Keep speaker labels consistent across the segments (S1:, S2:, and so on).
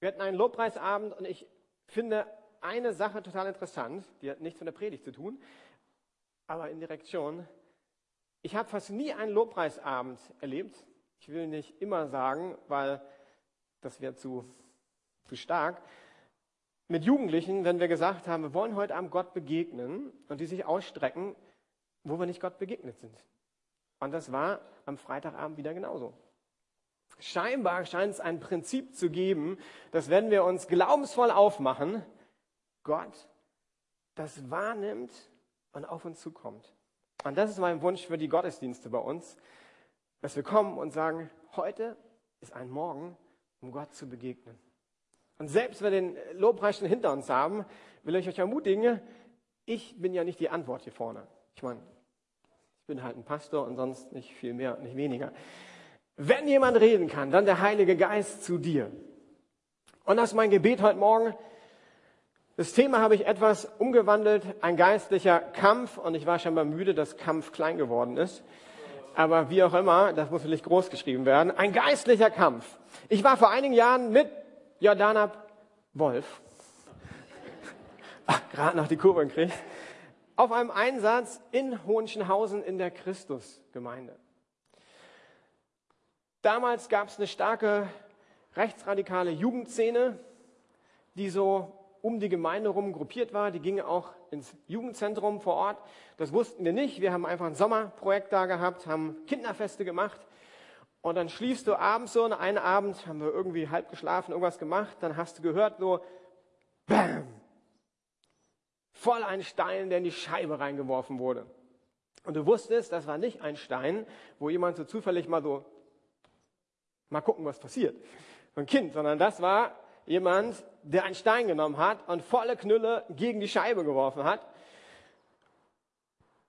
S1: Wir hatten einen Lobpreisabend und ich finde eine Sache total interessant, die hat nichts mit der Predigt zu tun, aber indirekt schon. Ich habe fast nie einen Lobpreisabend erlebt. Ich will nicht immer sagen, weil das wäre zu, zu stark. Mit Jugendlichen, wenn wir gesagt haben, wir wollen heute Abend Gott begegnen und die sich ausstrecken, wo wir nicht Gott begegnet sind. Und das war am Freitagabend wieder genauso. Scheinbar scheint es ein Prinzip zu geben, dass wenn wir uns glaubensvoll aufmachen, Gott das wahrnimmt und auf uns zukommt. Und das ist mein Wunsch für die Gottesdienste bei uns, dass wir kommen und sagen, heute ist ein Morgen, um Gott zu begegnen. Und selbst wenn wir den Lobpreis schon hinter uns haben, will ich euch ermutigen, ich bin ja nicht die Antwort hier vorne. Ich meine, ich bin halt ein Pastor und sonst nicht viel mehr, nicht weniger. Wenn jemand reden kann, dann der Heilige Geist zu dir. Und das ist mein Gebet heute Morgen. Das Thema habe ich etwas umgewandelt, ein geistlicher Kampf. Und ich war schon mal müde, dass Kampf klein geworden ist. Aber wie auch immer, das muss natürlich groß geschrieben werden. Ein geistlicher Kampf. Ich war vor einigen Jahren mit Jordana Wolf, gerade noch die Kurve gekriegt, auf einem Einsatz in Hohenschenhausen in der Christusgemeinde. Damals gab es eine starke rechtsradikale Jugendszene, die so um die Gemeinde rum gruppiert war. Die ging auch ins Jugendzentrum vor Ort. Das wussten wir nicht. Wir haben einfach ein Sommerprojekt da gehabt, haben Kinderfeste gemacht. Und dann schliefst du abends so, und einen Abend haben wir irgendwie halb geschlafen, irgendwas gemacht, dann hast du gehört nur, BAM! Voll ein Stein, der in die Scheibe reingeworfen wurde. Und du wusstest, das war nicht ein Stein, wo jemand so zufällig mal so mal gucken, was passiert. Ein Kind, sondern das war jemand, der einen Stein genommen hat und volle Knülle gegen die Scheibe geworfen hat.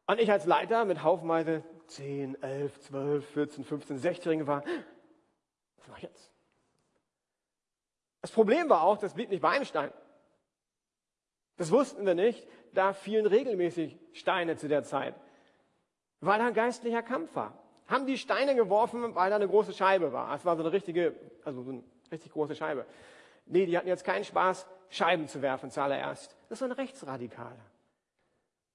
S1: Und ich als Leiter mit haufenweise 10, 11, 12, 14, 15, 16-Jährigen war, was mache ich jetzt? Das Problem war auch, das blieb nicht bei einem Stein. Das wussten wir nicht, da fielen regelmäßig Steine zu der Zeit, weil da ein geistlicher Kampf war haben die Steine geworfen, weil da eine große Scheibe war. Es war so eine richtige, also so eine richtig große Scheibe. Nee, die hatten jetzt keinen Spaß, Scheiben zu werfen zuallererst. Das war ein Rechtsradikale.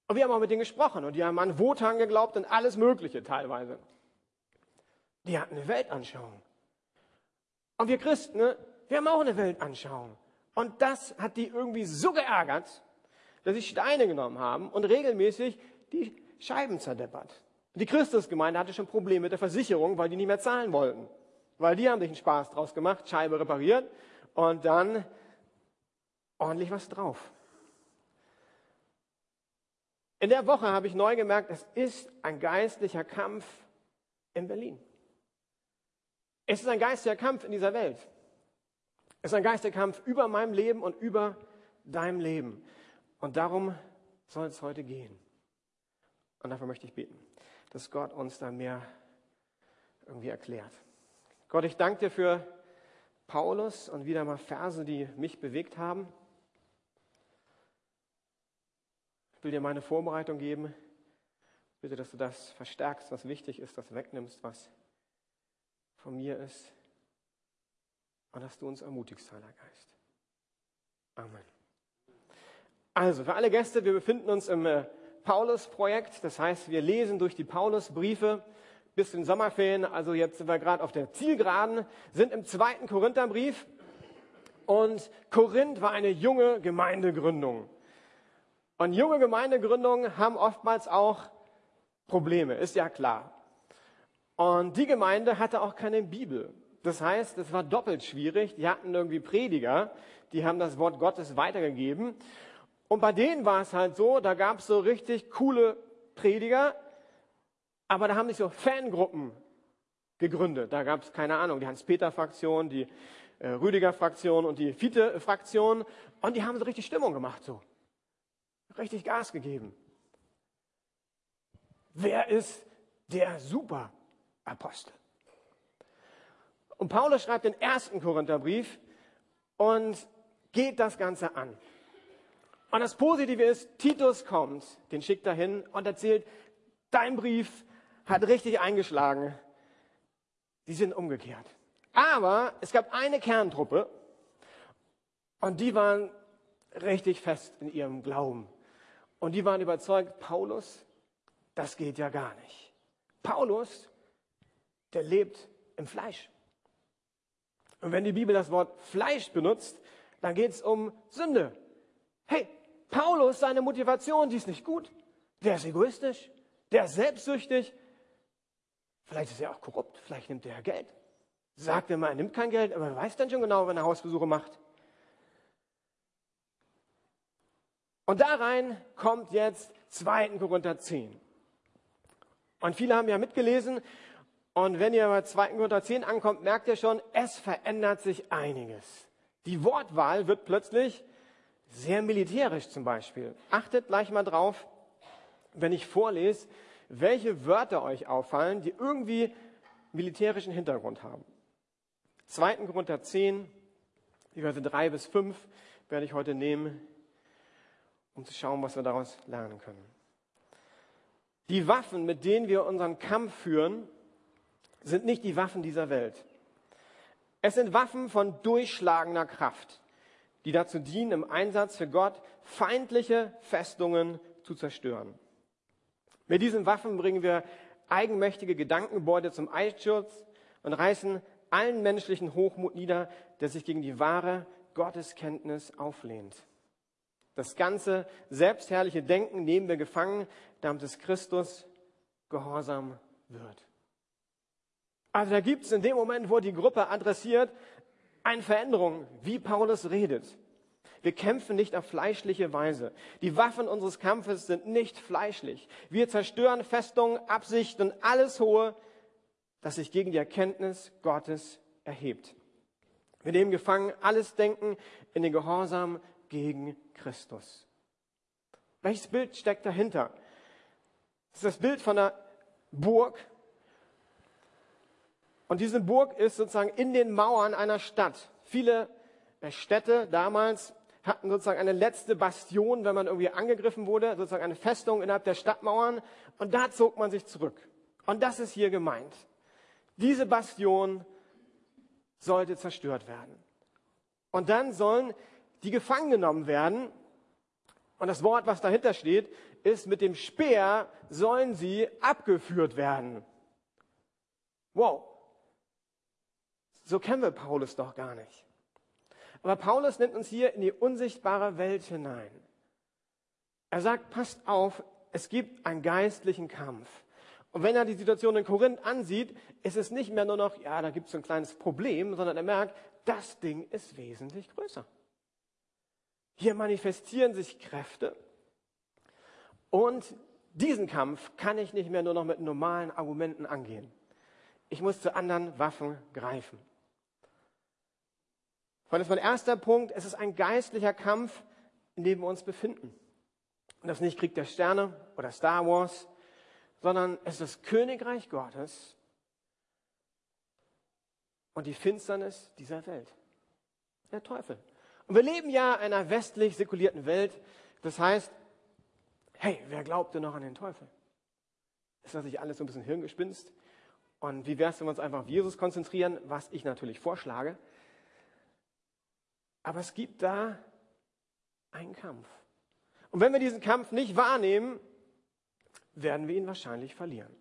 S1: Und wir haben auch mit denen gesprochen und die haben an Wotan geglaubt und alles Mögliche teilweise. Die hatten eine Weltanschauung. Und wir Christen, ne, wir haben auch eine Weltanschauung. Und das hat die irgendwie so geärgert, dass sie Steine genommen haben und regelmäßig die Scheiben zerdeppert. Die Christusgemeinde hatte schon Probleme mit der Versicherung, weil die nicht mehr zahlen wollten. Weil die haben sich einen Spaß draus gemacht, Scheibe repariert und dann ordentlich was drauf. In der Woche habe ich neu gemerkt, es ist ein geistlicher Kampf in Berlin. Es ist ein geistlicher Kampf in dieser Welt. Es ist ein geistlicher Kampf über meinem Leben und über deinem Leben. Und darum soll es heute gehen. Und dafür möchte ich beten dass Gott uns da mehr irgendwie erklärt. Gott, ich danke dir für Paulus und wieder mal Verse, die mich bewegt haben. Ich will dir meine Vorbereitung geben. Bitte, dass du das verstärkst, was wichtig ist, das wegnimmst, was von mir ist. Und dass du uns ermutigst, Heiliger Geist. Amen. Also, für alle Gäste, wir befinden uns im äh, Paulus-Projekt. Das heißt, wir lesen durch die Paulus-Briefe bis in Sommerferien. Also jetzt sind wir gerade auf der Zielgeraden, sind im zweiten Korintherbrief. Und Korinth war eine junge Gemeindegründung. Und junge Gemeindegründungen haben oftmals auch Probleme, ist ja klar. Und die Gemeinde hatte auch keine Bibel. Das heißt, es war doppelt schwierig. Die hatten irgendwie Prediger, die haben das Wort Gottes weitergegeben. Und bei denen war es halt so, da gab es so richtig coole Prediger, aber da haben sich so Fangruppen gegründet. Da gab es, keine Ahnung, die Hans-Peter-Fraktion, die äh, Rüdiger-Fraktion und die Fiete-Fraktion. Und die haben so richtig Stimmung gemacht, so. Richtig Gas gegeben. Wer ist der Super-Apostel? Und Paulus schreibt den ersten Korintherbrief und geht das Ganze an. Und das Positive ist, Titus kommt, den schickt er hin und erzählt, dein Brief hat richtig eingeschlagen. Die sind umgekehrt. Aber es gab eine Kerntruppe Und die waren richtig fest in ihrem Glauben. Und die waren überzeugt, Paulus, das geht ja gar nicht. Paulus, der lebt im Fleisch. Und wenn die Bibel das Wort Fleisch benutzt, dann geht es um Sünde. Hey, Paulus, seine Motivation, die ist nicht gut. Der ist egoistisch, der ist selbstsüchtig. Vielleicht ist er auch korrupt, vielleicht nimmt er Geld. Sagt er mal, er nimmt kein Geld, aber er weiß dann schon genau, wenn er Hausbesuche macht. Und da rein kommt jetzt 2. Korinther 10. Und viele haben ja mitgelesen. Und wenn ihr bei 2. Korinther 10 ankommt, merkt ihr schon, es verändert sich einiges. Die Wortwahl wird plötzlich sehr militärisch zum Beispiel. Achtet gleich mal drauf, wenn ich vorlese, welche Wörter euch auffallen, die irgendwie militärischen Hintergrund haben. 2. Korinther 10, die Verse 3 bis 5 werde ich heute nehmen um zu schauen, was wir daraus lernen können. Die Waffen, mit denen wir unseren Kampf führen, sind nicht die Waffen dieser Welt. Es sind Waffen von durchschlagender Kraft, die dazu dienen, im Einsatz für Gott feindliche Festungen zu zerstören. Mit diesen Waffen bringen wir eigenmächtige Gedankengebäude zum Einsturz und reißen allen menschlichen Hochmut nieder, der sich gegen die wahre Gotteskenntnis auflehnt. Das ganze selbstherrliche Denken nehmen wir gefangen, damit es Christus gehorsam wird. Also da gibt es in dem Moment, wo die Gruppe adressiert, eine Veränderung, wie Paulus redet. Wir kämpfen nicht auf fleischliche Weise. Die Waffen unseres Kampfes sind nicht fleischlich. Wir zerstören Festungen, Absichten, alles Hohe, das sich gegen die Erkenntnis Gottes erhebt. Wir nehmen gefangen alles Denken in den Gehorsam gegen Christus. Welches Bild steckt dahinter? Das ist das Bild von einer Burg. Und diese Burg ist sozusagen in den Mauern einer Stadt. Viele äh, Städte damals hatten sozusagen eine letzte Bastion, wenn man irgendwie angegriffen wurde, sozusagen eine Festung innerhalb der Stadtmauern. Und da zog man sich zurück. Und das ist hier gemeint. Diese Bastion sollte zerstört werden. Und dann sollen die gefangen genommen werden. Und das Wort, was dahinter steht, ist, mit dem Speer sollen sie abgeführt werden. Wow. So kennen wir Paulus doch gar nicht. Aber Paulus nimmt uns hier in die unsichtbare Welt hinein. Er sagt, passt auf, es gibt einen geistlichen Kampf. Und wenn er die Situation in Korinth ansieht, ist es nicht mehr nur noch, ja, da gibt es ein kleines Problem, sondern er merkt, das Ding ist wesentlich größer. Hier manifestieren sich Kräfte. Und diesen Kampf kann ich nicht mehr nur noch mit normalen Argumenten angehen. Ich muss zu anderen Waffen greifen. Und das ist mein erster Punkt. Es ist ein geistlicher Kampf, in dem wir uns befinden. Und das ist nicht Krieg der Sterne oder Star Wars, sondern es ist das Königreich Gottes und die Finsternis dieser Welt. Der Teufel. Und wir leben ja in einer westlich säkulierten Welt. Das heißt, hey, wer glaubt denn noch an den Teufel? Ist das nicht alles so ein bisschen Hirngespinst? Und wie wäre es, wenn wir uns einfach auf Jesus konzentrieren, was ich natürlich vorschlage? Aber es gibt da einen Kampf. Und wenn wir diesen Kampf nicht wahrnehmen, werden wir ihn wahrscheinlich verlieren.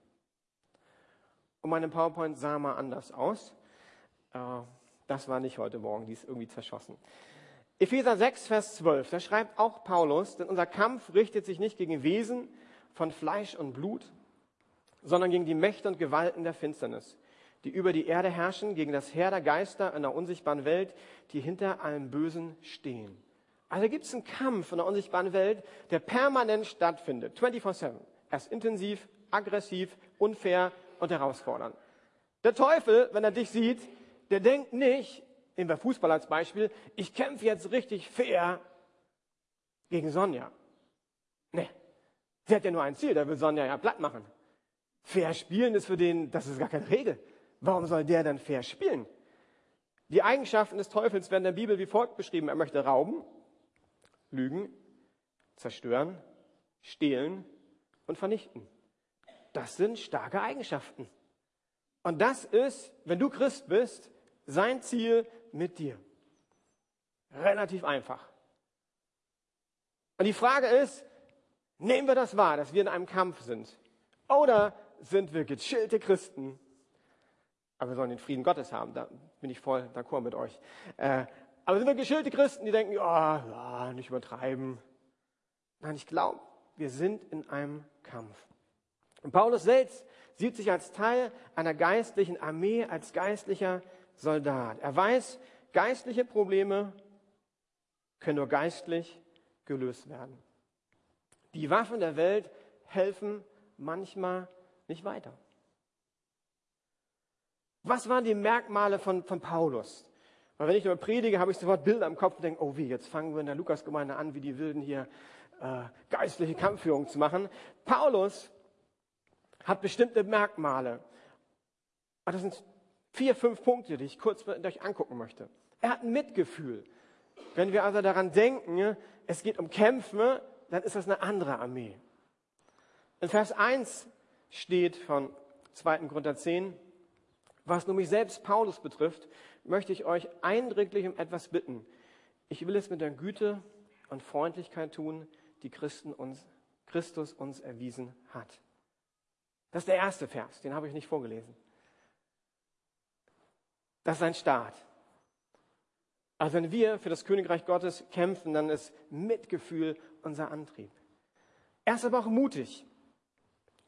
S1: Und meine PowerPoint sah mal anders aus. Äh, das war nicht heute Morgen, die ist irgendwie zerschossen. Epheser 6, Vers 12, da schreibt auch Paulus, denn unser Kampf richtet sich nicht gegen Wesen von Fleisch und Blut, sondern gegen die Mächte und Gewalten der Finsternis, die über die Erde herrschen, gegen das Heer der Geister in der unsichtbaren Welt, die hinter allem Bösen stehen. Also gibt es einen Kampf in der unsichtbaren Welt, der permanent stattfindet, 24-7. Er ist intensiv, aggressiv, unfair und herausfordernd. Der Teufel, wenn er dich sieht, der denkt nicht, Nehmen wir Fußball als Beispiel. Ich kämpfe jetzt richtig fair gegen Sonja. Nee, sie hat ja nur ein Ziel, der will Sonja ja platt machen. Fair spielen ist für den, das ist gar keine Regel. Warum soll der dann fair spielen? Die Eigenschaften des Teufels werden in der Bibel wie folgt beschrieben. Er möchte rauben, lügen, zerstören, stehlen und vernichten. Das sind starke Eigenschaften. Und das ist, wenn du Christ bist, sein Ziel mit dir. Relativ einfach. Und die Frage ist, nehmen wir das wahr, dass wir in einem Kampf sind? Oder sind wir gechillte Christen? Aber wir sollen den Frieden Gottes haben, da bin ich voll d'accord mit euch. Äh, aber sind wir geschillte Christen, die denken, oh, ja, nicht übertreiben. Nein, ich glaube, wir sind in einem Kampf. Und Paulus selbst sieht sich als Teil einer geistlichen Armee, als geistlicher Soldat. Er weiß, geistliche Probleme können nur geistlich gelöst werden. Die Waffen der Welt helfen manchmal nicht weiter. Was waren die Merkmale von, von Paulus? Weil wenn ich nur predige, habe ich sofort Bilder im Kopf und denke, oh wie, jetzt fangen wir in der Lukasgemeinde an, wie die Wilden hier äh, geistliche Kampfführung zu machen. Paulus hat bestimmte Merkmale. Und das sind vier, fünf Punkte, die ich kurz mit euch angucken möchte. Er hat ein Mitgefühl. Wenn wir also daran denken, es geht um Kämpfe, dann ist das eine andere Armee. In Vers 1 steht von 2. Korinther 10, was nur mich selbst Paulus betrifft, möchte ich euch eindringlich um etwas bitten. Ich will es mit der Güte und Freundlichkeit tun, die uns, Christus uns erwiesen hat. Das ist der erste Vers, den habe ich nicht vorgelesen. Das ist ein Start. Also wenn wir für das Königreich Gottes kämpfen, dann ist Mitgefühl unser Antrieb. Er ist aber auch mutig.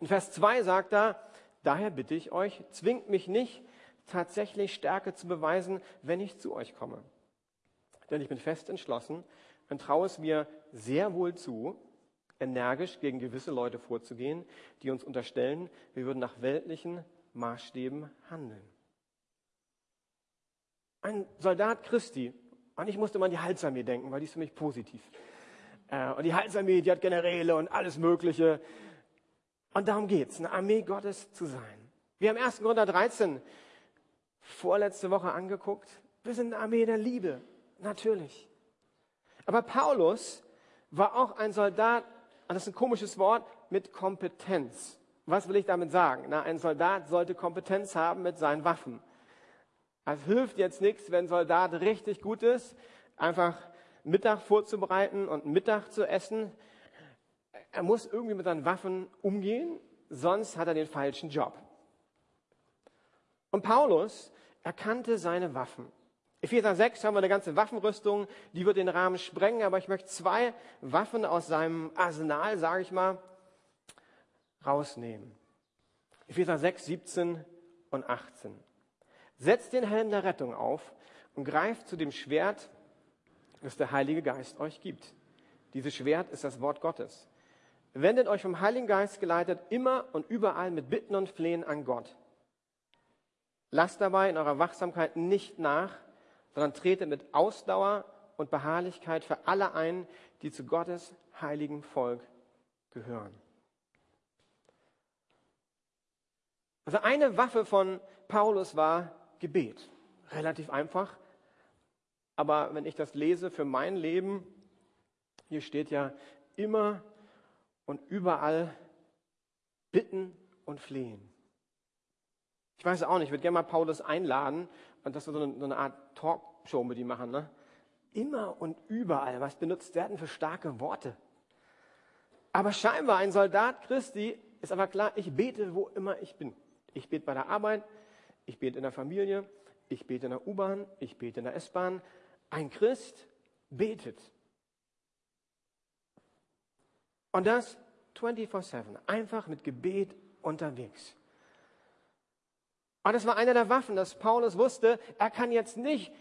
S1: In Vers 2 sagt er, daher bitte ich euch, zwingt mich nicht, tatsächlich Stärke zu beweisen, wenn ich zu euch komme. Denn ich bin fest entschlossen und traue es mir sehr wohl zu, energisch gegen gewisse Leute vorzugehen, die uns unterstellen, wir würden nach weltlichen Maßstäben handeln. Ein Soldat Christi, und ich musste mal an die Halsarmee denken, weil die ist für mich positiv. Äh, und die Halsarmee, die hat Generäle und alles Mögliche. Und darum geht's, eine Armee Gottes zu sein. Wir haben 1. Korinther 13 vorletzte Woche angeguckt. Wir sind eine Armee der Liebe, natürlich. Aber Paulus war auch ein Soldat und das ist ein komisches Wort, mit Kompetenz. Was will ich damit sagen? Na, ein Soldat sollte Kompetenz haben mit seinen Waffen. Es hilft jetzt nichts, wenn ein Soldat richtig gut ist, einfach Mittag vorzubereiten und Mittag zu essen. Er muss irgendwie mit seinen Waffen umgehen, sonst hat er den falschen Job. Und Paulus erkannte seine Waffen. Epheser 6 haben wir eine ganze Waffenrüstung, die wird den Rahmen sprengen, aber ich möchte zwei Waffen aus seinem Arsenal, sage ich mal, rausnehmen. Epheser 6, 17 und 18. Setzt den Helm der Rettung auf und greift zu dem Schwert, das der Heilige Geist euch gibt. Dieses Schwert ist das Wort Gottes. Wendet euch vom Heiligen Geist geleitet immer und überall mit Bitten und Flehen an Gott. Lasst dabei in eurer Wachsamkeit nicht nach, sondern trete mit Ausdauer und Beharrlichkeit für alle ein, die zu Gottes heiligen Volk gehören. Also eine Waffe von Paulus war Gebet. Relativ einfach. Aber wenn ich das lese für mein Leben, hier steht ja immer und überall bitten und flehen. Ich weiß auch nicht, ich würde gerne mal Paulus einladen und das so eine, so eine Art Talkshow mit ihm machen. Ne? Immer und überall. Was benutzt der denn für starke Worte? Aber scheinbar ein Soldat Christi ist aber klar, ich bete, wo immer ich bin. Ich bete bei der Arbeit, ich bete in der Familie, ich bete in der U-Bahn, ich bete in der S-Bahn. Ein Christ betet. Und das 24-7, einfach mit Gebet unterwegs. Und das war einer der Waffen, dass Paulus wusste, er kann jetzt nicht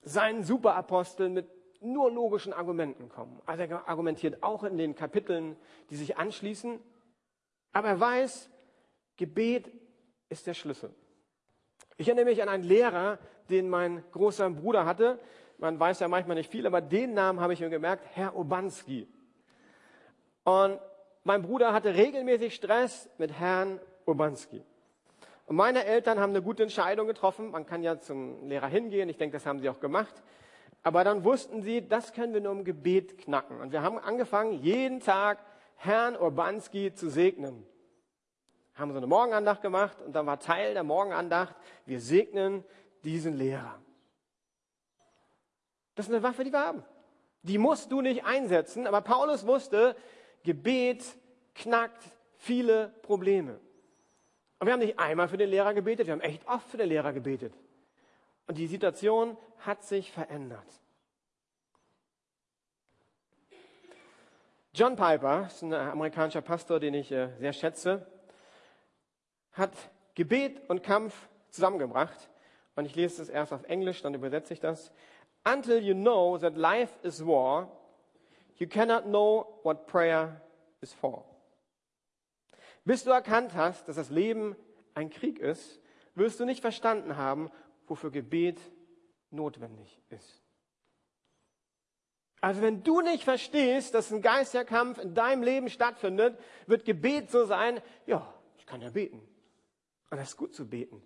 S1: seinen Superapostel mit nur logischen Argumenten kommen. Also er argumentiert auch in den Kapiteln, die sich anschließen. Aber er weiß, Gebet ist der Schlüssel. Ich erinnere mich an einen Lehrer, den mein großer Bruder hatte. Man weiß ja manchmal nicht viel, aber den Namen habe ich mir gemerkt, Herr Obanski. Und mein Bruder hatte regelmäßig Stress mit Herrn Obanski. Und meine Eltern haben eine gute Entscheidung getroffen. Man kann ja zum Lehrer hingehen. Ich denke, das haben sie auch gemacht. Aber dann wussten sie, das können wir nur im Gebet knacken. Und wir haben angefangen, jeden Tag Herrn Urbanski zu segnen. Haben so eine Morgenandacht gemacht und dann war Teil der Morgenandacht, wir segnen diesen Lehrer. Das ist eine Waffe, die wir haben. Die musst du nicht einsetzen, aber Paulus wusste, Gebet knackt viele Probleme. Und wir haben nicht einmal für den Lehrer gebetet, wir haben echt oft für den Lehrer gebetet. Und die Situation hat sich verändert. John Piper, ist ein amerikanischer Pastor, den ich äh, sehr schätze, hat Gebet und Kampf zusammengebracht. Und ich lese es erst auf Englisch, dann übersetze ich das. Until you know that life is war, you cannot know what prayer is for. Bis du erkannt hast, dass das Leben ein Krieg ist, wirst du nicht verstanden haben, wofür Gebet notwendig ist. Also wenn du nicht verstehst, dass ein geistiger Kampf in deinem Leben stattfindet, wird Gebet so sein, ja, ich kann ja beten. Und das ist gut zu beten.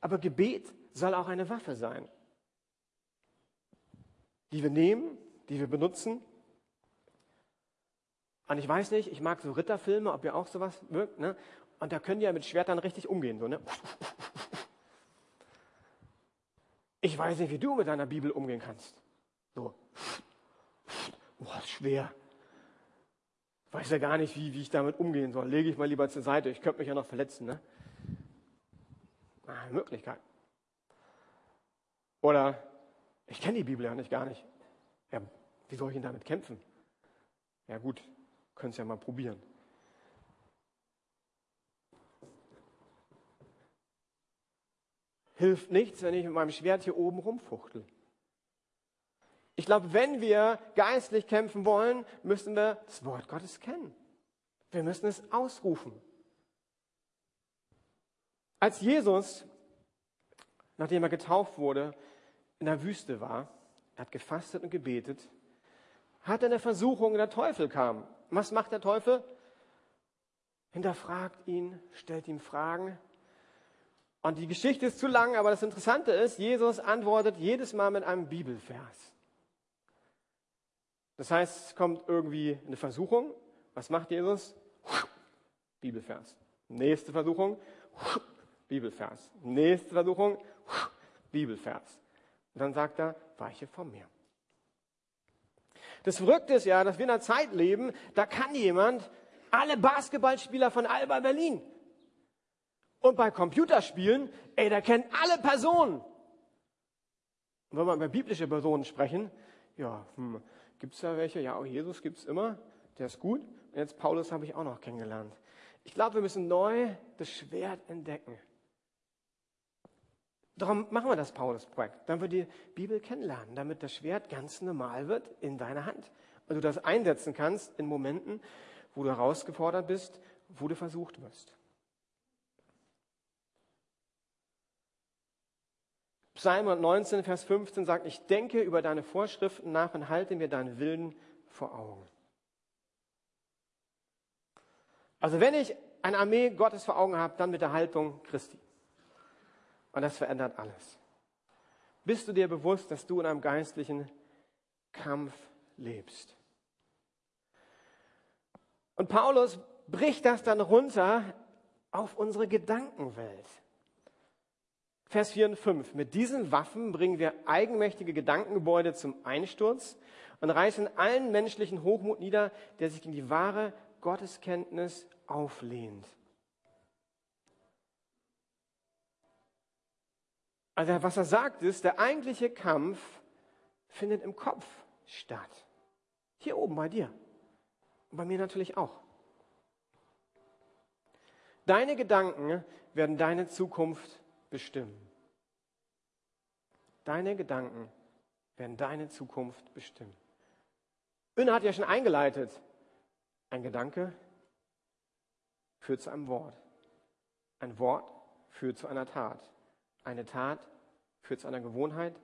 S1: Aber Gebet soll auch eine Waffe sein, die wir nehmen, die wir benutzen. Und ich weiß nicht, ich mag so Ritterfilme, ob ihr auch sowas wirkt, ne? Und da können die ja mit Schwertern richtig umgehen, so, ne? Ich weiß nicht, wie du mit deiner Bibel umgehen kannst. So. Boah, schwer. Ich weiß ja gar nicht, wie, wie ich damit umgehen soll. Lege ich mal lieber zur Seite. Ich könnte mich ja noch verletzen. Ne? Ah, Möglichkeit. Oder ich kenne die Bibel ja nicht gar nicht. Ja, wie soll ich denn damit kämpfen? Ja gut, können es ja mal probieren. Hilft nichts, wenn ich mit meinem Schwert hier oben rumfuchtel. Ich glaube, wenn wir geistlich kämpfen wollen, müssen wir das Wort Gottes kennen. Wir müssen es ausrufen. Als Jesus, nachdem er getauft wurde, in der Wüste war, er hat gefastet und gebetet, hat er eine Versuchung, der Teufel kam. Was macht der Teufel? Hinterfragt ihn, stellt ihm Fragen. Und die Geschichte ist zu lang, aber das Interessante ist, Jesus antwortet jedes Mal mit einem Bibelvers. Das heißt, es kommt irgendwie eine Versuchung. Was macht Jesus? Bibelvers. Nächste Versuchung. Bibelvers. Nächste Versuchung. Bibelvers. Und dann sagt er, weiche von mir. Das Verrückte ist ja, dass wir in einer Zeit leben, da kann jemand alle Basketballspieler von Alba Berlin. Und bei Computerspielen, ey, der kennt alle Personen. Und wenn wir über biblische Personen sprechen, ja, hm, Gibt es da welche? Ja, auch Jesus gibt es immer. Der ist gut. Und jetzt Paulus habe ich auch noch kennengelernt. Ich glaube, wir müssen neu das Schwert entdecken. Darum machen wir das Paulus-Projekt, damit wir die Bibel kennenlernen, damit das Schwert ganz normal wird in deiner Hand. Und du das einsetzen kannst in Momenten, wo du herausgefordert bist, wo du versucht wirst. Psalm 19, Vers 15 sagt, ich denke über deine Vorschriften nach und halte mir deinen Willen vor Augen. Also wenn ich eine Armee Gottes vor Augen habe, dann mit der Haltung Christi. Und das verändert alles. Bist du dir bewusst, dass du in einem geistlichen Kampf lebst? Und Paulus bricht das dann runter auf unsere Gedankenwelt. Vers 4 und 5. Mit diesen Waffen bringen wir eigenmächtige Gedankengebäude zum Einsturz und reißen allen menschlichen Hochmut nieder, der sich gegen die wahre Gotteskenntnis auflehnt. Also was er sagt ist, der eigentliche Kampf findet im Kopf statt. Hier oben bei dir. Und bei mir natürlich auch. Deine Gedanken werden deine Zukunft bestimmen. Deine Gedanken werden deine Zukunft bestimmen.Ünne hat ja schon eingeleitet. Ein Gedanke führt zu einem Wort. Ein Wort führt zu einer Tat. Eine Tat führt zu einer Gewohnheit.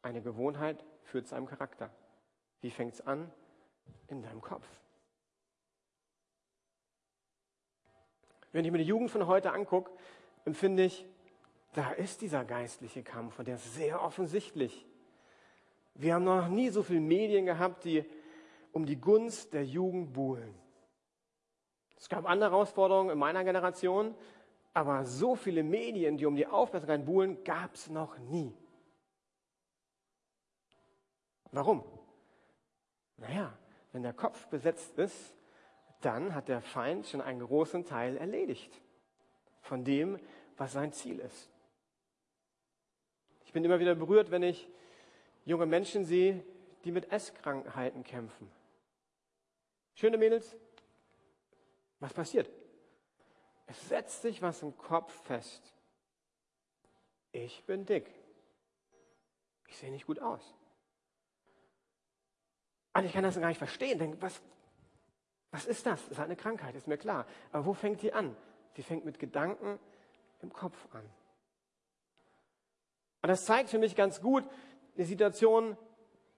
S1: Eine Gewohnheit führt zu einem Charakter. Wie fängt es an? In deinem Kopf. Wenn ich mir die Jugend von heute angucke, empfinde ich, da ist dieser geistliche Kampf und der ist sehr offensichtlich. Wir haben noch nie so viele Medien gehabt, die um die Gunst der Jugend buhlen. Es gab andere Herausforderungen in meiner Generation, aber so viele Medien, die um die Aufmerksamkeit buhlen, gab es noch nie. Warum? Naja, wenn der Kopf besetzt ist, dann hat der Feind schon einen großen Teil erledigt von dem, was sein Ziel ist. Ich bin immer wieder berührt, wenn ich junge Menschen sehe, die mit Esskrankheiten kämpfen. Schöne Mädels, was passiert? Es setzt sich was im Kopf fest. Ich bin dick. Ich sehe nicht gut aus. Und ich kann das gar nicht verstehen. Denk, was, was ist das? Das ist halt eine Krankheit, ist mir klar. Aber wo fängt die an? Die fängt mit Gedanken im Kopf an. Und das zeigt für mich ganz gut eine Situation,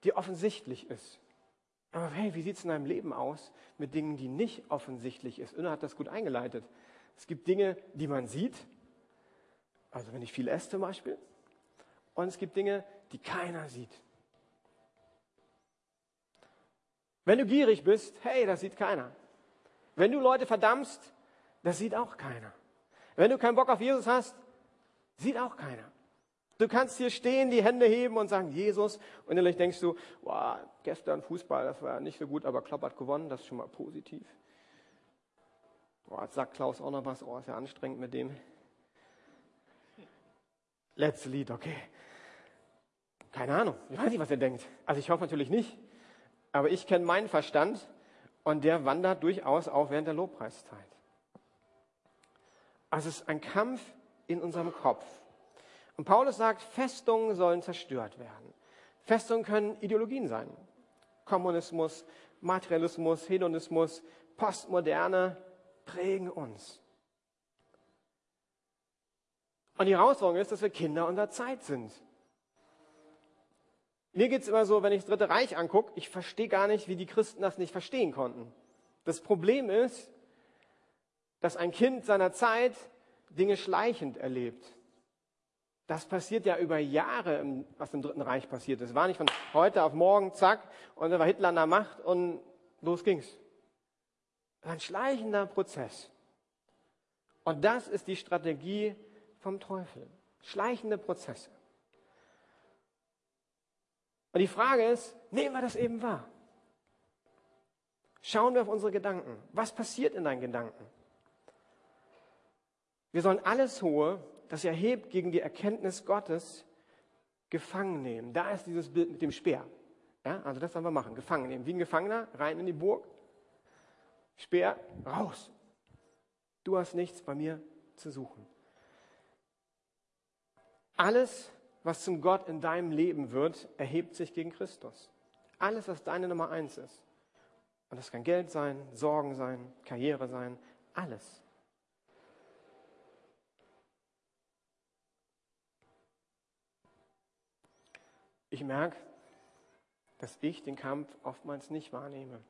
S1: die offensichtlich ist. Aber hey, wie sieht es in deinem Leben aus mit Dingen, die nicht offensichtlich ist? Inna hat das gut eingeleitet. Es gibt Dinge, die man sieht, also wenn ich viel esse zum Beispiel, und es gibt Dinge, die keiner sieht. Wenn du gierig bist, hey, das sieht keiner. Wenn du Leute verdammst, das sieht auch keiner. Wenn du keinen Bock auf Jesus hast, sieht auch keiner. Du kannst hier stehen, die Hände heben und sagen, Jesus. Und innerlich denkst du, wow, gestern Fußball, das war nicht so gut, aber Klopp hat gewonnen, das ist schon mal positiv. Boah, jetzt sagt Klaus auch noch was, oh, ist ja anstrengend mit dem. Letztes Lied, okay. Keine Ahnung, ich weiß nicht, was er denkt. Also ich hoffe natürlich nicht. Aber ich kenne meinen Verstand und der wandert durchaus auch während der Lobpreiszeit. Also es ist ein Kampf in unserem Kopf. Und Paulus sagt, Festungen sollen zerstört werden. Festungen können Ideologien sein. Kommunismus, Materialismus, Hedonismus, Postmoderne prägen uns. Und die Herausforderung ist, dass wir Kinder unserer Zeit sind. Mir geht es immer so, wenn ich das Dritte Reich angucke, ich verstehe gar nicht, wie die Christen das nicht verstehen konnten. Das Problem ist, dass ein Kind seiner Zeit Dinge schleichend erlebt. Das passiert ja über Jahre, was im Dritten Reich passiert ist. War nicht von heute auf morgen, zack, und da war Hitler an der Macht und los ging's. Ein schleichender Prozess. Und das ist die Strategie vom Teufel. Schleichende Prozesse. Und die Frage ist, nehmen wir das eben wahr? Schauen wir auf unsere Gedanken. Was passiert in deinen Gedanken? Wir sollen alles Hohe, das erhebt gegen die Erkenntnis Gottes, gefangen nehmen. Da ist dieses Bild mit dem Speer. Ja, also das sollen wir machen. Gefangen nehmen. Wie ein Gefangener, rein in die Burg. Speer, raus. Du hast nichts bei mir zu suchen. Alles, was zum Gott in deinem Leben wird, erhebt sich gegen Christus. Alles, was deine Nummer eins ist. Und das kann Geld sein, Sorgen sein, Karriere sein, alles. Ich merke, dass ich den Kampf oftmals nicht wahrnehme.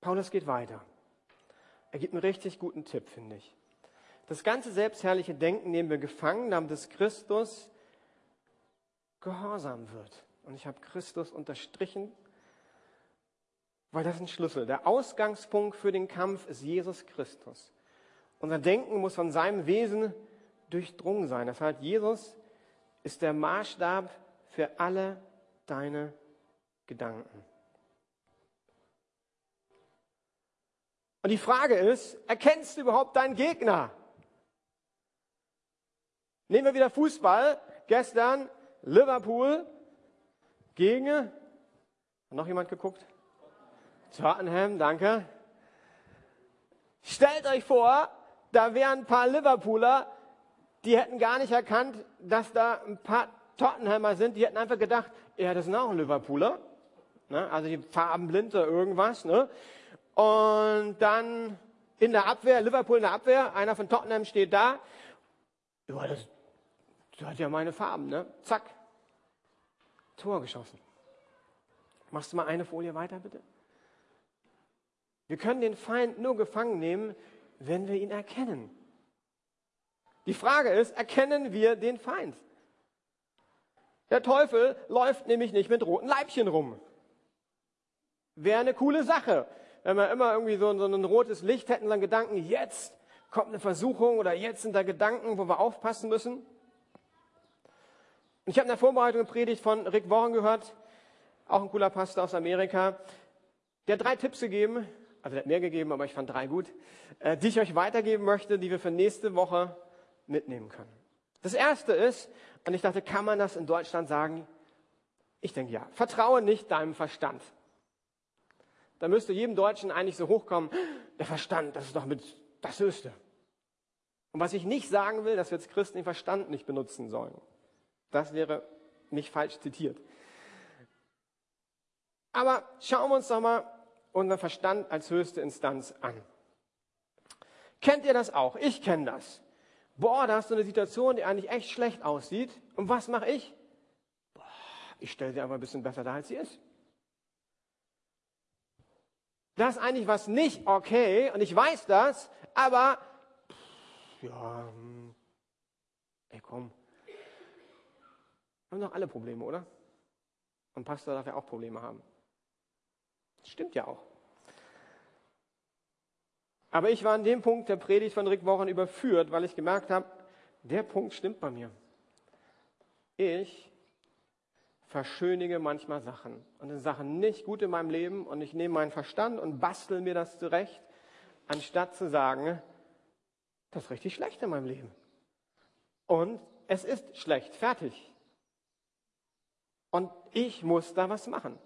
S1: Paulus geht weiter. Er gibt einen richtig guten Tipp, finde ich. Das ganze selbstherrliche Denken nehmen wir gefangen, damit es Christus gehorsam wird. Und ich habe Christus unterstrichen, weil das ist ein Schlüssel. Der Ausgangspunkt für den Kampf ist Jesus Christus. Unser Denken muss von seinem Wesen durchdrungen sein. Das heißt, Jesus ist der Maßstab für alle deine Gedanken. Und die Frage ist, erkennst du überhaupt deinen Gegner? Nehmen wir wieder Fußball. Gestern Liverpool gegen, noch jemand geguckt? Tottenham, danke. Stellt euch vor, da wären ein paar Liverpooler, die hätten gar nicht erkannt, dass da ein paar Tottenhammer sind. Die hätten einfach gedacht, ja, das sind auch Liverpooler. Ne? Also die farbenblind oder irgendwas. Ne? Und dann in der Abwehr, Liverpool in der Abwehr, einer von Tottenham steht da. Ja, das, das hat ja meine Farben, ne? Zack. Tor geschossen. Machst du mal eine Folie weiter, bitte? Wir können den Feind nur gefangen nehmen, wenn wir ihn erkennen. Die Frage ist, erkennen wir den Feind? Der Teufel läuft nämlich nicht mit roten Leibchen rum. Wäre eine coole Sache, wenn wir immer irgendwie so, so ein rotes Licht hätten, dann Gedanken, jetzt kommt eine Versuchung oder jetzt sind da Gedanken, wo wir aufpassen müssen. Ich habe in der Vorbereitung eine Predigt von Rick Warren gehört, auch ein cooler Pastor aus Amerika. Der hat drei Tipps gegeben, also der hat mehr gegeben, aber ich fand drei gut, äh, die ich euch weitergeben möchte, die wir für nächste Woche mitnehmen können. Das erste ist, und ich dachte, kann man das in Deutschland sagen? Ich denke ja. Vertraue nicht deinem Verstand. Da müsste jedem Deutschen eigentlich so hochkommen, der Verstand, das ist doch mit das Höchste. Und was ich nicht sagen will, dass wir als Christen den Verstand nicht benutzen sollen. Das wäre nicht falsch zitiert. Aber schauen wir uns doch mal unseren Verstand als höchste Instanz an. Kennt ihr das auch? Ich kenne das. Boah, da hast du eine Situation, die eigentlich echt schlecht aussieht. Und was mache ich? Boah, ich stelle sie aber ein bisschen besser dar, als sie ist. Das ist eigentlich was nicht okay und ich weiß das, aber ja, hm, ey komm, haben doch alle Probleme, oder? Und Pastor darf ja auch Probleme haben. Das stimmt ja auch. Aber ich war an dem Punkt der Predigt von Rick Wochen überführt, weil ich gemerkt habe, der Punkt stimmt bei mir. Ich verschönige manchmal Sachen und sind Sachen nicht gut in meinem Leben und ich nehme meinen Verstand und bastel mir das zurecht, anstatt zu sagen, das ist richtig schlecht in meinem Leben. Und es ist schlecht, fertig. Und ich muss da was machen.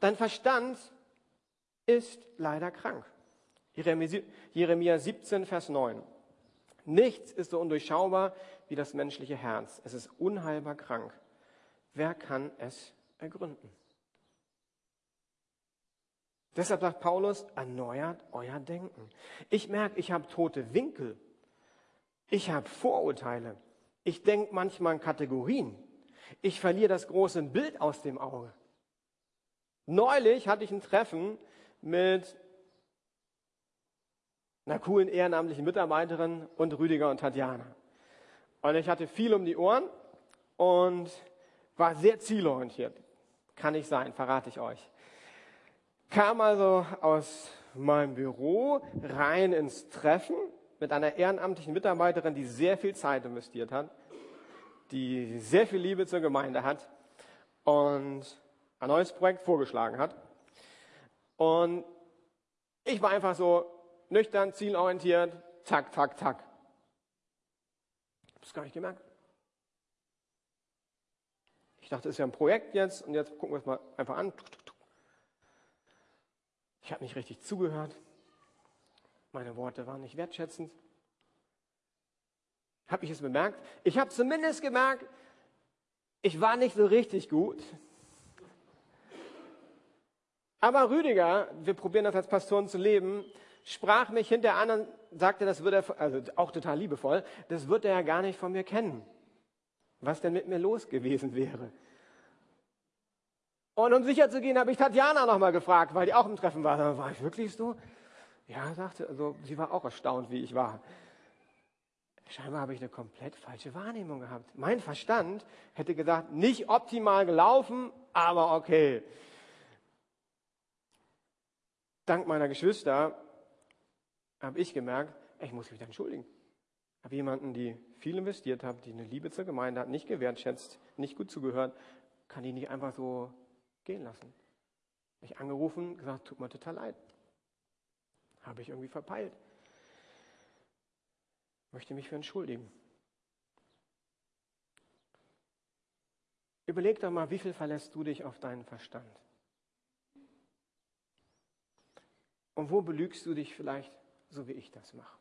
S1: Dein Verstand ist leider krank. Jeremia 17, Vers 9. Nichts ist so undurchschaubar wie das menschliche Herz. Es ist unheilbar krank. Wer kann es ergründen? Deshalb sagt Paulus, erneuert euer Denken. Ich merke, ich habe tote Winkel. Ich habe Vorurteile. Ich denke manchmal in Kategorien. Ich verliere das große Bild aus dem Auge. Neulich hatte ich ein Treffen mit einer coolen ehrenamtlichen Mitarbeiterin und Rüdiger und Tatjana. Und ich hatte viel um die Ohren und war sehr zielorientiert. Kann nicht sein, verrate ich euch. Kam also aus meinem Büro rein ins Treffen mit einer ehrenamtlichen Mitarbeiterin, die sehr viel Zeit investiert hat, die sehr viel Liebe zur Gemeinde hat und ein neues Projekt vorgeschlagen hat. Und ich war einfach so nüchtern, zielorientiert, zack, zack, zack. Ich habe gar nicht gemerkt. Ich dachte, es ist ja ein Projekt jetzt und jetzt gucken wir es mal einfach an. Ich habe nicht richtig zugehört. Meine Worte waren nicht wertschätzend. Habe ich es bemerkt? Ich habe zumindest gemerkt, ich war nicht so richtig gut. Aber Rüdiger, wir probieren das als Pastoren zu leben, sprach mich hinter an und sagte, das wird er, also auch total liebevoll, das wird er ja gar nicht von mir kennen. Was denn mit mir los gewesen wäre. Und um sicher zu gehen, habe ich Tatjana nochmal gefragt, weil die auch im Treffen war. War ich wirklich so? Ja, sagte, also sie war auch erstaunt, wie ich war. Scheinbar habe ich eine komplett falsche Wahrnehmung gehabt. Mein Verstand hätte gesagt, nicht optimal gelaufen, aber okay. Dank meiner Geschwister habe ich gemerkt, ich muss mich wieder entschuldigen. Ich habe jemanden, die viel investiert hat, die eine Liebe zur Gemeinde hat, nicht gewertschätzt, nicht gut zugehört, kann die nicht einfach so gehen lassen. Ich angerufen, gesagt, tut mir total leid. Habe ich irgendwie verpeilt. Möchte mich für entschuldigen. Überleg doch mal, wie viel verlässt du dich auf deinen Verstand? Und wo belügst du dich vielleicht so wie ich das mache.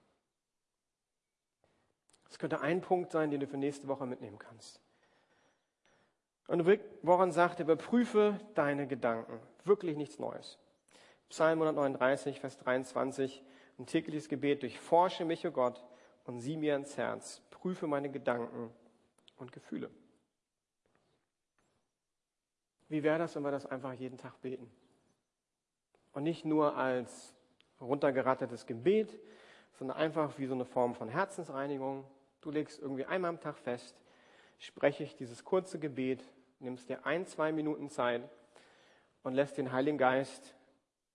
S1: Das könnte ein Punkt sein, den du für nächste Woche mitnehmen kannst. Und woran sagt er, überprüfe deine Gedanken. Wirklich nichts Neues. Psalm 139, Vers 23, ein tägliches Gebet, durchforsche mich, o oh Gott, und sieh mir ins Herz, prüfe meine Gedanken und Gefühle. Wie wäre das, wenn wir das einfach jeden Tag beten? Und nicht nur als runtergerattertes Gebet, sondern einfach wie so eine Form von Herzensreinigung. Du legst irgendwie einmal am Tag fest, spreche ich dieses kurze Gebet, nimmst dir ein, zwei Minuten Zeit und lässt den Heiligen Geist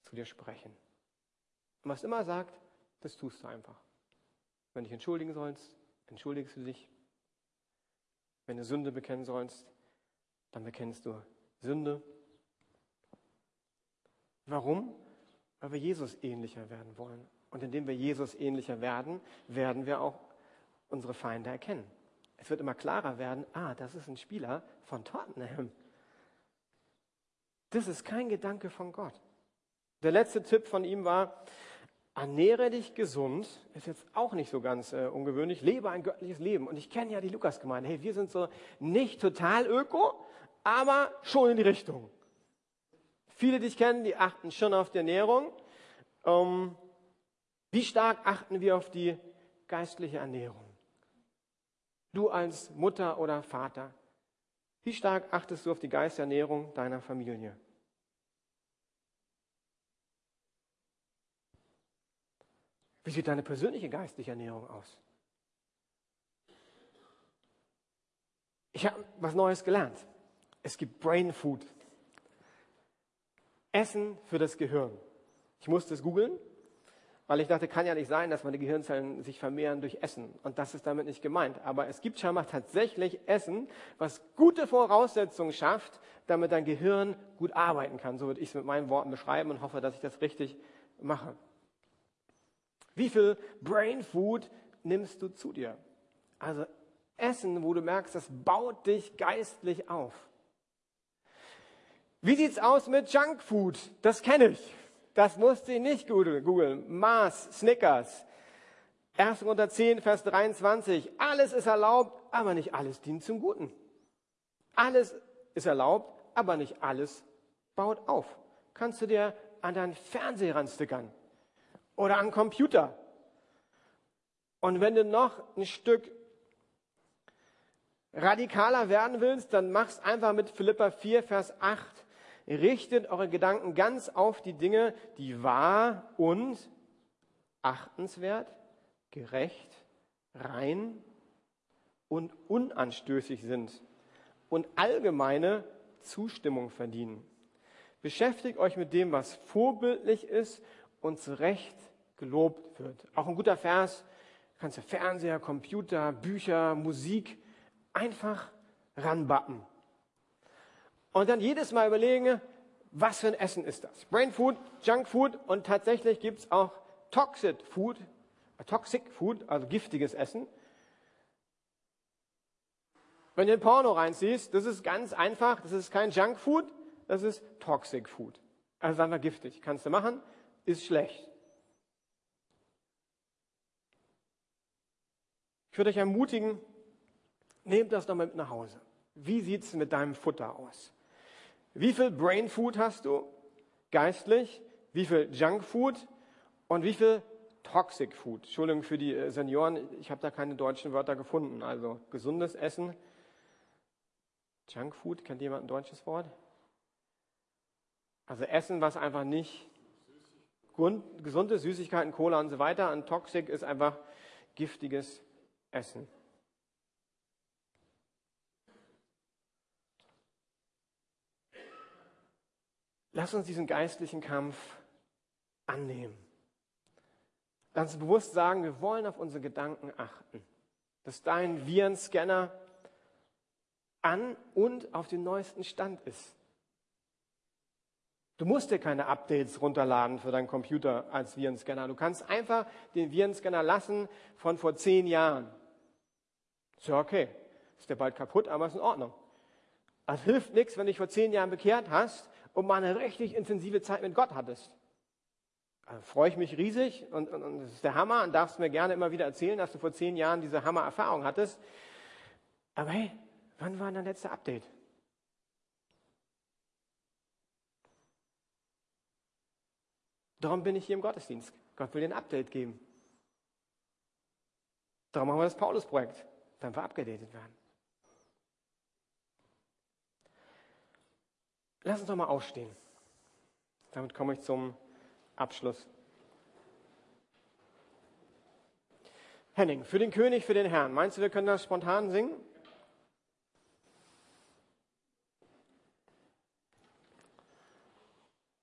S1: zu dir sprechen. Und was immer sagt, das tust du einfach. Wenn du dich entschuldigen sollst, entschuldigst du dich. Wenn du Sünde bekennen sollst, dann bekennst du Sünde. Warum? Weil wir Jesus ähnlicher werden wollen. Und indem wir Jesus ähnlicher werden, werden wir auch unsere Feinde erkennen. Es wird immer klarer werden, ah, das ist ein Spieler von Tottenham. Das ist kein Gedanke von Gott. Der letzte Tipp von ihm war, ernähre dich gesund, ist jetzt auch nicht so ganz äh, ungewöhnlich, lebe ein göttliches Leben. Und ich kenne ja die Lukas-Gemeinde, hey, wir sind so nicht total öko, aber schon in die Richtung. Viele, die ich kenne, die achten schon auf die Ernährung. Ähm, wie stark achten wir auf die geistliche Ernährung? Du als Mutter oder Vater, wie stark achtest du auf die geistliche Ernährung deiner Familie? Wie sieht deine persönliche geistliche Ernährung aus? Ich habe was Neues gelernt. Es gibt Brain Food. Essen für das Gehirn. Ich musste es googeln, weil ich dachte, kann ja nicht sein, dass meine Gehirnzellen sich vermehren durch Essen. Und das ist damit nicht gemeint. Aber es gibt scheinbar tatsächlich Essen, was gute Voraussetzungen schafft, damit dein Gehirn gut arbeiten kann. So würde ich es mit meinen Worten beschreiben und hoffe, dass ich das richtig mache. Wie viel Brain Food nimmst du zu dir? Also Essen, wo du merkst, das baut dich geistlich auf. Wie sieht's aus mit Junkfood? Das kenne ich. Das musste ich nicht googeln. Mars, Snickers. 1. unter 10, Vers 23. Alles ist erlaubt, aber nicht alles dient zum Guten. Alles ist erlaubt, aber nicht alles baut auf. Kannst du dir an deinen Fernseher ranstickern oder an Computer. Und wenn du noch ein Stück radikaler werden willst, dann mach's einfach mit Philippa 4, Vers 8 richtet eure Gedanken ganz auf die Dinge, die wahr und achtenswert, gerecht, rein und unanstößig sind und allgemeine Zustimmung verdienen. Beschäftigt euch mit dem, was vorbildlich ist und zu Recht gelobt wird. Auch ein guter Vers, kannst du Fernseher, Computer, Bücher, Musik einfach ranbappen. Und dann jedes Mal überlegen, was für ein Essen ist das? Brain Food, Junk Food und tatsächlich gibt es auch Toxic Food, äh, Toxic Food, also giftiges Essen. Wenn du ein Porno reinziehst, das ist ganz einfach, das ist kein Junk Food, das ist Toxic Food. Also einfach giftig. Kannst du machen, ist schlecht. Ich würde euch ermutigen, nehmt das doch mit nach Hause. Wie sieht es mit deinem Futter aus? Wie viel Brain Food hast du geistlich? Wie viel Junk Food? Und wie viel Toxic Food? Entschuldigung für die äh, Senioren, ich habe da keine deutschen Wörter gefunden. Also gesundes Essen. Junk Food, kennt jemand ein deutsches Wort? Also Essen, was einfach nicht gesunde Süßigkeiten, Cola und so weiter. Und Toxic ist einfach giftiges Essen. Lass uns diesen geistlichen Kampf annehmen. Lass uns bewusst sagen, wir wollen auf unsere Gedanken achten. Dass dein Virenscanner an und auf dem neuesten Stand ist. Du musst dir keine Updates runterladen für deinen Computer als Virenscanner. Du kannst einfach den Virenscanner lassen von vor zehn Jahren. Ist ja okay. Ist der bald kaputt, aber ist in Ordnung. Es hilft nichts, wenn du dich vor zehn Jahren bekehrt hast und mal eine richtig intensive Zeit mit Gott hattest. Da freue ich mich riesig und, und, und das ist der Hammer und darfst mir gerne immer wieder erzählen, dass du vor zehn Jahren diese Hammer-Erfahrung hattest. Aber hey, wann war dein letzter Update? Darum bin ich hier im Gottesdienst. Gott will dir ein Update geben. Darum machen wir das Paulus-Projekt. Dann wir abgedatet werden. Lass uns doch mal aufstehen. Damit komme ich zum Abschluss. Henning, für den König, für den Herrn. Meinst du, wir können das spontan singen?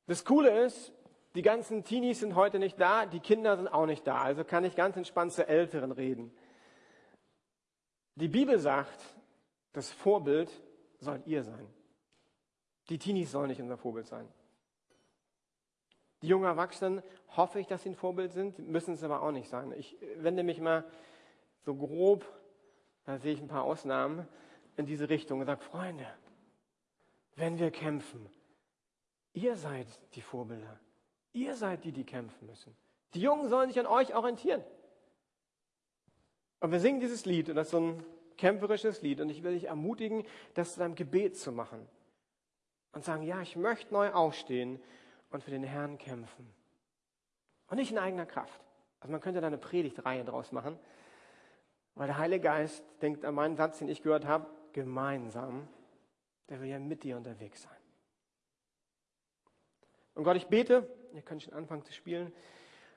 S1: Das Coole ist, die ganzen Teenies sind heute nicht da, die Kinder sind auch nicht da. Also kann ich ganz entspannt zu Älteren reden. Die Bibel sagt, Das Vorbild sollt ihr sein. Die Teenies sollen nicht unser Vorbild sein. Die jungen Erwachsenen hoffe ich, dass sie ein Vorbild sind, müssen es aber auch nicht sein. Ich wende mich mal so grob, da sehe ich ein paar Ausnahmen, in diese Richtung und sage, Freunde, wenn wir kämpfen, ihr seid die Vorbilder. Ihr seid die, die kämpfen müssen. Die Jungen sollen sich an euch orientieren. Und wir singen dieses Lied und das ist so ein kämpferisches Lied und ich will dich ermutigen, das zu deinem Gebet zu machen und sagen, ja, ich möchte neu aufstehen und für den Herrn kämpfen. Und nicht in eigener Kraft. Also man könnte da eine Predigtreihe draus machen, weil der Heilige Geist denkt an meinen Satz, den ich gehört habe, gemeinsam, der will ja mit dir unterwegs sein. Und Gott, ich bete, ihr könnt schon anfangen zu spielen,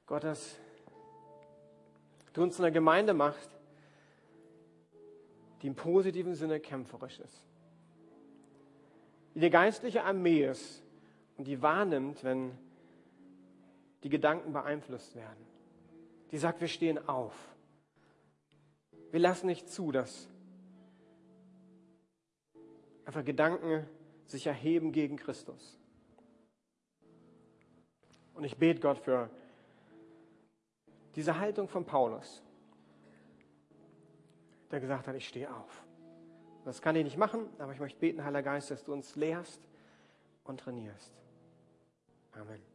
S1: Gott, dass du uns zu einer Gemeinde machst, die im positiven Sinne kämpferisch ist. Die eine geistliche Armee ist und die wahrnimmt, wenn die Gedanken beeinflusst werden. Die sagt, wir stehen auf. Wir lassen nicht zu, dass einfach Gedanken sich erheben gegen Christus. Und ich bete Gott für diese Haltung von Paulus, der gesagt hat, ich stehe auf. Das kann ich nicht machen, aber ich möchte beten, Heiliger Geist, dass du uns lehrst und trainierst. Amen.